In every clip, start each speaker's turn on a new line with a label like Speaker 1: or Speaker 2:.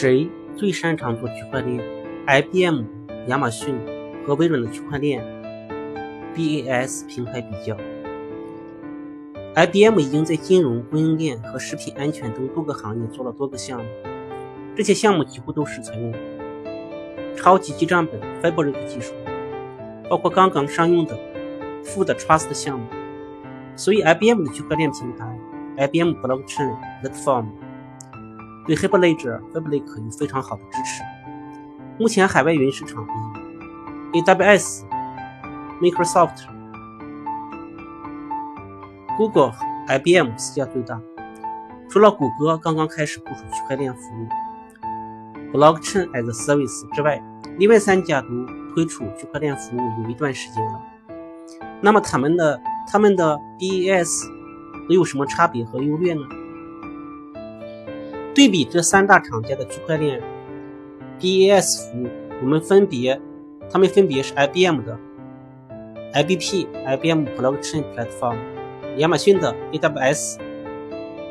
Speaker 1: 谁最擅长做区块链？IBM、亚马逊和微软的区块链 BAS 平台比较。IBM 已经在金融、供应链和食品安全等多个行业做了多个项目，这些项目几乎都是采用超级记账本 Fabric 技术，包括刚刚商用的 Food Trust 项目。所以，IBM 的区块链平台 IBM Blockchain Platform。对 Hibernate Fabric 有非常好的支持。目前海外云市场以 AWS、Microsoft、Google、IBM 四家最大。除了谷歌刚刚开始部署区块链服务 Blockchain as a Service 之外，另外三家都推出区块链服务有一段时间了。那么他们的他们的 BES 都有什么差别和优劣呢？对比这三大厂家的区块链 BAS 服务，我们分别，它们分别是 IBM 的 IBP IBM Blockchain Platform、亚马逊的 AWS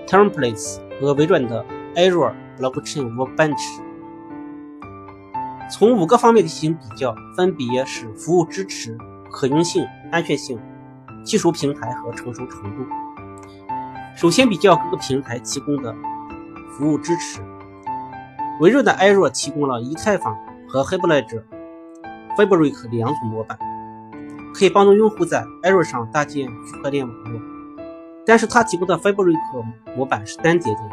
Speaker 1: Templates 和微软的 Azure Blockchain Workbench。从五个方面进行比较，分别是服务支持、可用性、安全性、技术平台和成熟程度。首先比较各个平台提供的。服务支持，微软的 Azure 提供了以太坊和 Hibernate Fabric 两种模板，可以帮助用户在 Azure 上搭建区块链网络。但是它提供的 Fabric 模板是单节点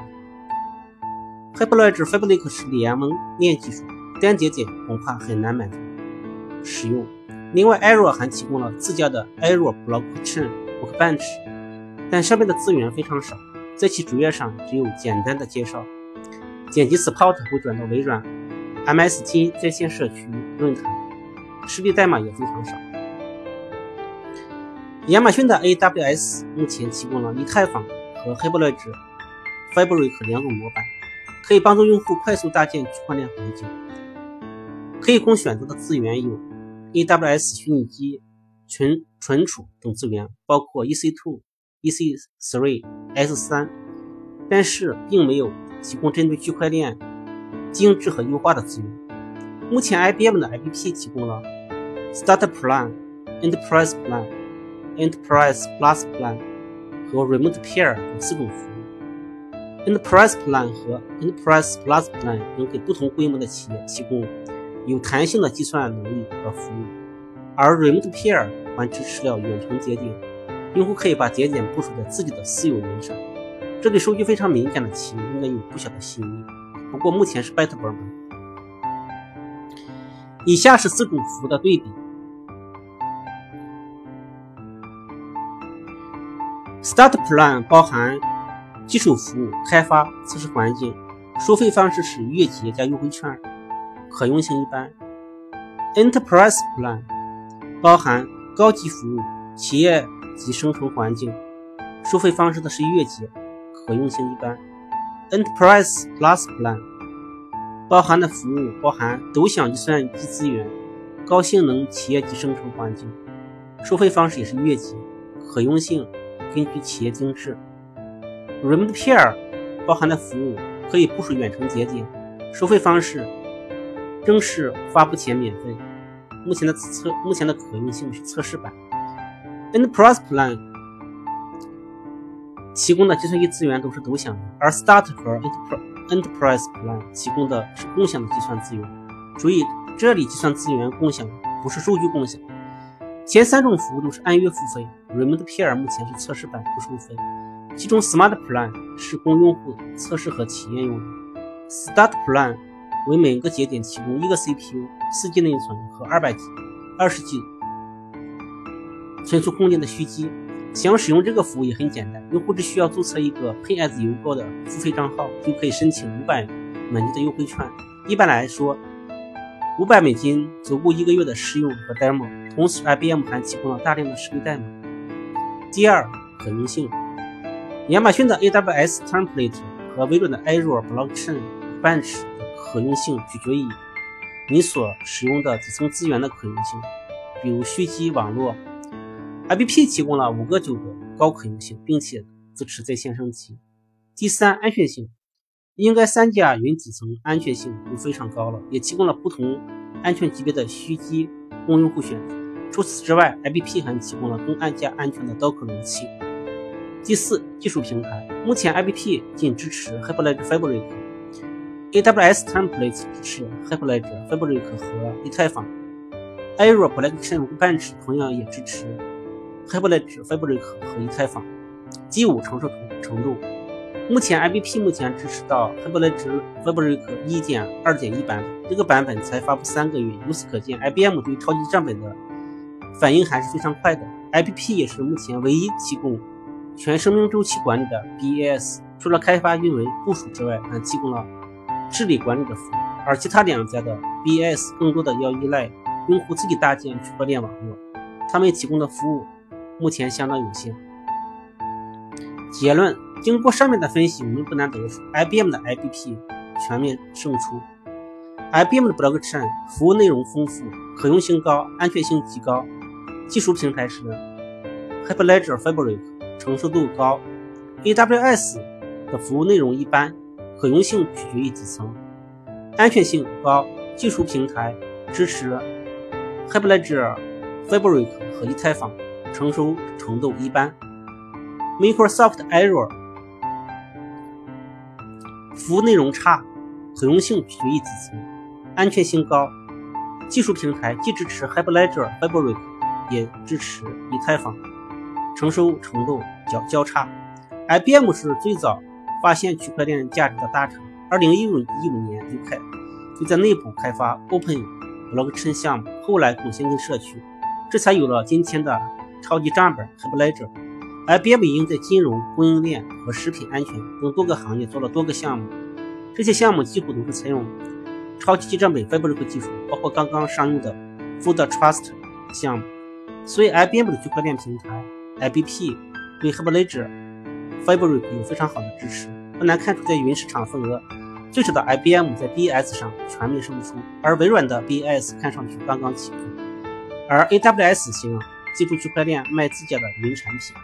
Speaker 1: ，Hibernate Fabric 是联盟链技术，单节点恐怕很难满足使用。另外，Azure 还提供了自家的 Azure Blockchain Workbench，但上面的资源非常少。在其主页上只有简单的介绍，点击 Support 会转到微软 MST 在线社区论坛，实例代码也非常少。亚马逊的 AWS 目前提供了以太坊和 Hibernate Fabric 两种模板，可以帮助用户快速搭建区块链环境。可以供选择的资源有 AWS 虚拟机、存存储等资源，包括 EC2。EC3、S3，但是并没有提供针对区块链精致和优化的资源。目前，IBM 的 APP 提供了 Starter Plan、Enterprise Plan、Enterprise Plus Plan 和 Remote Pair 等四种服务。Enterprise Plan 和 Enterprise Plus Plan 能给不同规模的企业提供有弹性的计算能力和服务，而 Remote Pair 还支持了远程节点。用户可以把节点部署在自己的私有云上，这对数据非常敏感的企业应该有不小的吸引力。不过目前是 beta 版本。以下是四种服务的对比：Start Plan 包含基础服务、开发、测试环境，收费方式是月结加优惠券，可用性一般；Enterprise Plan 包含高级服务、企业。及生成环境，收费方式的是月结，可用性一般。Enterprise Plus Plan 包含的服务包含独享计算机资源、高性能企业级生成环境，收费方式也是月结，可用性根据企业定制。Remote Pair 包含的服务可以部署远程节点，收费方式正式发布前免费，目前的测目前的可用性是测试版。Enterprise Plan 提供的计算机资源都是独享的，而 Start 和 Enterprise Plan 提供的是共享的计算资源。注意，这里计算资源共享不是数据共享。前三种服务都是按月付费，Remote Pair 目前是测试版不收费。其中 Smart Plan 是供用户测试和体验用的。Start Plan 为每个节点提供一个 CPU、四 G 内存和二百 G、二十 G。存储空间的虚机，想使用这个服务也很简单，用户只需要注册一个 Pay as you go 的付费账号，就可以申请五百美金的优惠券。一般来说，五百美金足够一个月的试用和 demo。同时，IBM 还提供了大量的实例代码。第二，可用性，亚马逊的 AWS Template 和微软的 Azure Blockchain Bench 的可用性取决于你所使用的底层资源的可用性，比如虚机网络。IBP 提供了五个九个高可用性，并且支持在线升级。第三，安全性。应该三家云底层安全性都非常高了，也提供了不同安全级别的虚机供用户选择。除此之外，IBP 还提供了更安加安全的 Docker 容器。第四，技术平台，目前 IBP 仅支持 Hyperledger Fabric，AWS Templates 支持 Hyperledger Fabric 和以太坊，Azure Blockchain Bench 同样也支持 Hyperledger Fabric 和以太坊。第五，成熟程度。目前 IBP 目前支持到 Hyperledger Fabric 1.2.1版本，这个版本才发布三个月，由此可见，IBM 对于超级账本的反应还是非常快的。IBP 也是目前唯一提供全生命周期管理的 BAS，除了开发、运维、部署之外，还提供了治理管理的服务。而其他两家的 BAS 更多的要依赖用户自己搭建区块链网络，他们提供的服务目前相当有限。结论。经过上面的分析，我们不难得出，IBM 的 IBP 全面胜出。IBM 的 Blockchain 服务内容丰富，可用性高，安全性极高。技术平台是 Hyperledger Fabric，成熟度高。AWS 的服务内容一般，可用性取决于底层，安全性高。技术平台支持 Hyperledger Fabric 和以太坊，成熟程度一般。Microsoft Azure。服务内容差，可用性取决于底层，安全性高。技术平台既支持 Hyperledger Fabric，也支持以太坊，成熟程度较较差。IBM 是最早发现区块链价值的大厂，二零一五一五年就开就在内部开发 Open Blockchain 项目，后来贡献给社区，这才有了今天的超级账本 Hyperledger。IBM 已经在金融、供应链和食品安全等多个行业做了多个项目，这些项目几乎都是采用超级记账本 Fabric 技术，包括刚刚商用的 Food Trust 项目。所以，IBM 的区块链平台 IBP 对 Hyperledger Fabric 有非常好的支持。不难看出，在云市场份额最少的 IBM 在 B S 上全面胜出，而微软的 B S 看上去刚刚起步，而 AWS 型借助区块链卖自家的云产品。